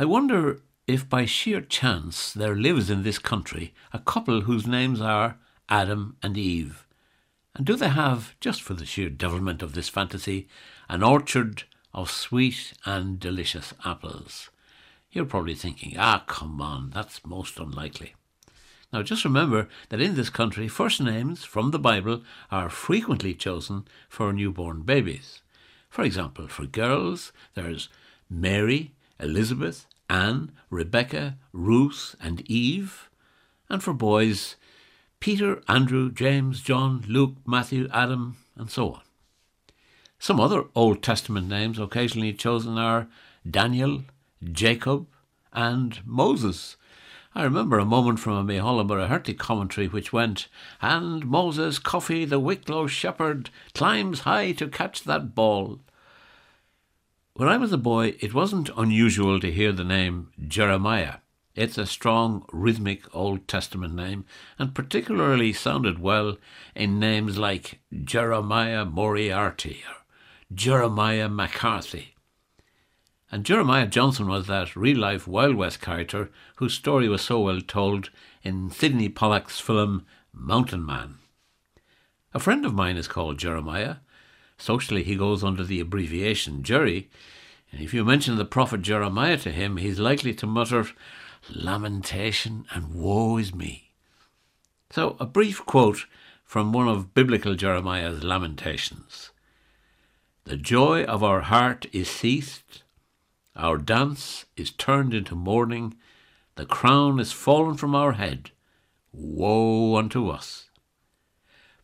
I wonder if by sheer chance there lives in this country a couple whose names are Adam and Eve. And do they have, just for the sheer devilment of this fantasy, an orchard of sweet and delicious apples? You're probably thinking, ah, come on, that's most unlikely. Now, just remember that in this country, first names from the Bible are frequently chosen for newborn babies. For example, for girls, there's Mary, Elizabeth, Anne, Rebecca, Ruth, and Eve. And for boys, Peter, Andrew, James, John, Luke, Matthew, Adam, and so on. Some other Old Testament names occasionally chosen are Daniel, Jacob, and Moses. I remember a moment from a Micheál Muircheartaigh commentary which went, And Moses Coffey, the Wicklow shepherd, climbs high to catch that ball. When I was a boy, it wasn't unusual to hear the name Jeremiah. It's a strong, rhythmic Old Testament name, and particularly sounded well in names like Jeremiah Moriarty or Jeremiah McCarthy. And Jeremiah Johnson was that real life Wild West character whose story was so well told in Sydney Pollack's film Mountain Man. A friend of mine is called Jeremiah, Socially, he goes under the abbreviation Jerry. and if you mention the prophet Jeremiah to him, he's likely to mutter, Lamentation and woe is me. So, a brief quote from one of biblical Jeremiah's lamentations The joy of our heart is ceased, our dance is turned into mourning, the crown is fallen from our head. Woe unto us!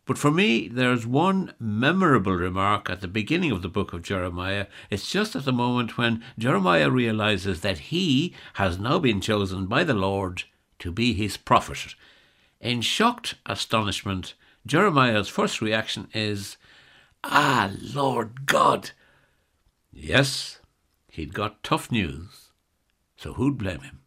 But for me, there's one memorable remark at the beginning of the book of Jeremiah. It's just at the moment when Jeremiah realizes that he has now been chosen by the Lord to be his prophet. In shocked astonishment, Jeremiah's first reaction is, Ah, Lord God! Yes, he'd got tough news, so who'd blame him?